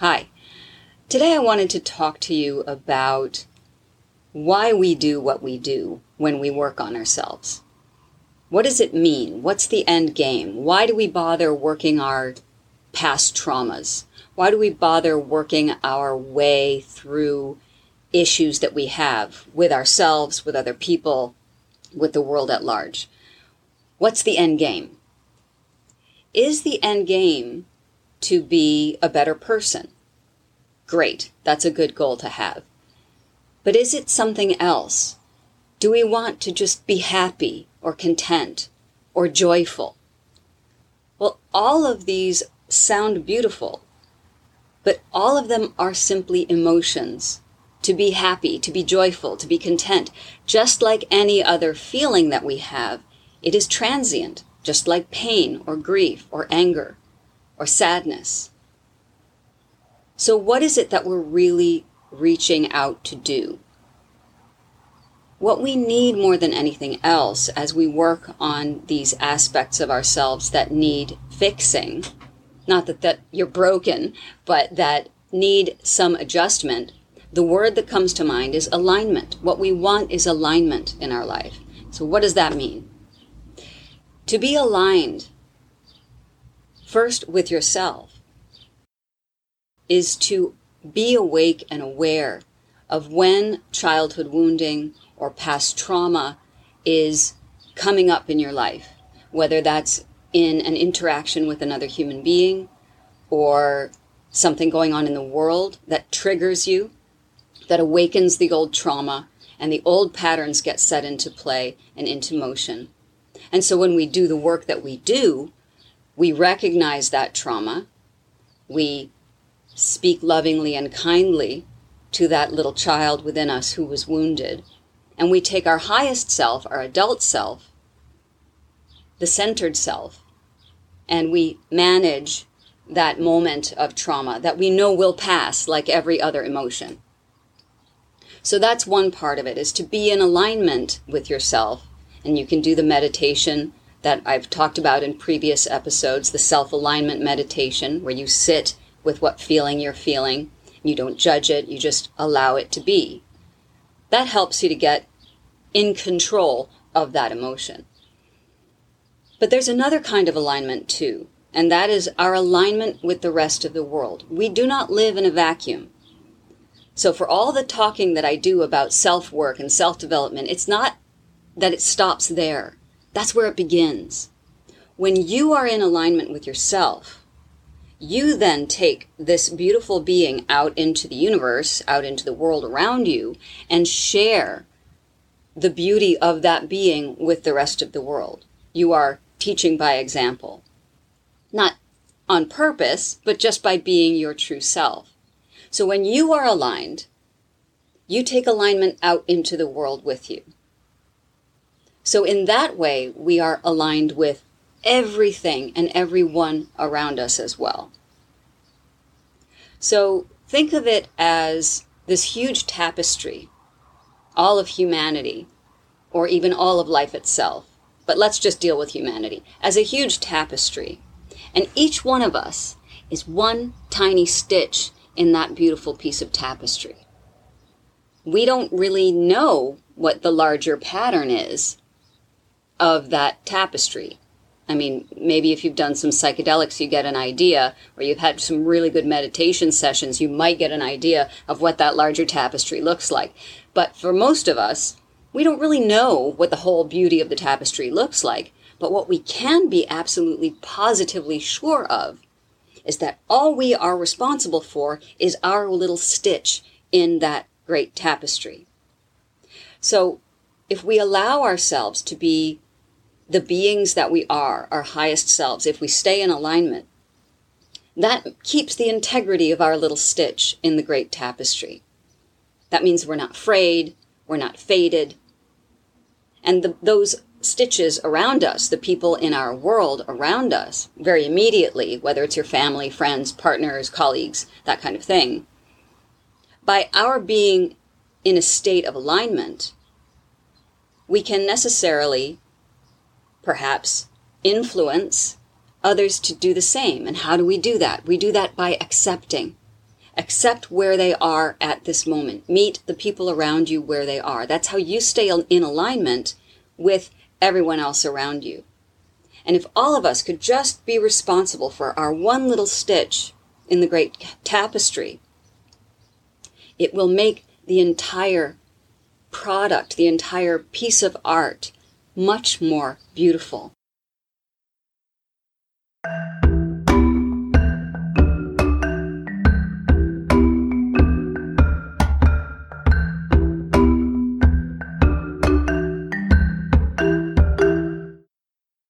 Hi. Today I wanted to talk to you about why we do what we do when we work on ourselves. What does it mean? What's the end game? Why do we bother working our past traumas? Why do we bother working our way through issues that we have with ourselves, with other people, with the world at large? What's the end game? Is the end game to be a better person? Great, that's a good goal to have. But is it something else? Do we want to just be happy or content or joyful? Well, all of these sound beautiful, but all of them are simply emotions. To be happy, to be joyful, to be content, just like any other feeling that we have, it is transient, just like pain or grief or anger or sadness. So, what is it that we're really reaching out to do? What we need more than anything else as we work on these aspects of ourselves that need fixing, not that, that you're broken, but that need some adjustment, the word that comes to mind is alignment. What we want is alignment in our life. So, what does that mean? To be aligned first with yourself is to be awake and aware of when childhood wounding or past trauma is coming up in your life, whether that's in an interaction with another human being or something going on in the world that triggers you, that awakens the old trauma, and the old patterns get set into play and into motion. And so when we do the work that we do, we recognize that trauma, we speak lovingly and kindly to that little child within us who was wounded, and we take our highest self, our adult self, the centered self, and we manage that moment of trauma that we know will pass like every other emotion. So that's one part of it is to be in alignment with yourself. And you can do the meditation that I've talked about in previous episodes, the self-alignment meditation where you sit with what feeling you're feeling. You don't judge it, you just allow it to be. That helps you to get in control of that emotion. But there's another kind of alignment too, and that is our alignment with the rest of the world. We do not live in a vacuum. So, for all the talking that I do about self work and self development, it's not that it stops there. That's where it begins. When you are in alignment with yourself, you then take this beautiful being out into the universe, out into the world around you, and share the beauty of that being with the rest of the world. You are teaching by example. Not on purpose, but just by being your true self. So when you are aligned, you take alignment out into the world with you. So in that way, we are aligned with everything and everyone around us as well. So think of it as this huge tapestry all of humanity, or even all of life itself. But let's just deal with humanity as a huge tapestry. And each one of us is one tiny stitch in that beautiful piece of tapestry. We don't really know what the larger pattern is of that tapestry. I mean, maybe if you've done some psychedelics, you get an idea, or you've had some really good meditation sessions, you might get an idea of what that larger tapestry looks like. But for most of us, we don't really know what the whole beauty of the tapestry looks like. But what we can be absolutely positively sure of is that all we are responsible for is our little stitch in that great tapestry. So if we allow ourselves to be the beings that we are, our highest selves, if we stay in alignment, that keeps the integrity of our little stitch in the great tapestry. That means we're not frayed, we're not faded. And the, those stitches around us, the people in our world around us, very immediately, whether it's your family, friends, partners, colleagues, that kind of thing, by our being in a state of alignment, we can necessarily perhaps influence others to do the same. And how do we do that? We do that by accepting. Accept where they are at this moment. Meet the people around you where they are. That's how you stay in alignment with everyone else around you. And if all of us could just be responsible for our one little stitch in the great tapestry, it will make the entire product, the entire piece of art, much more beautiful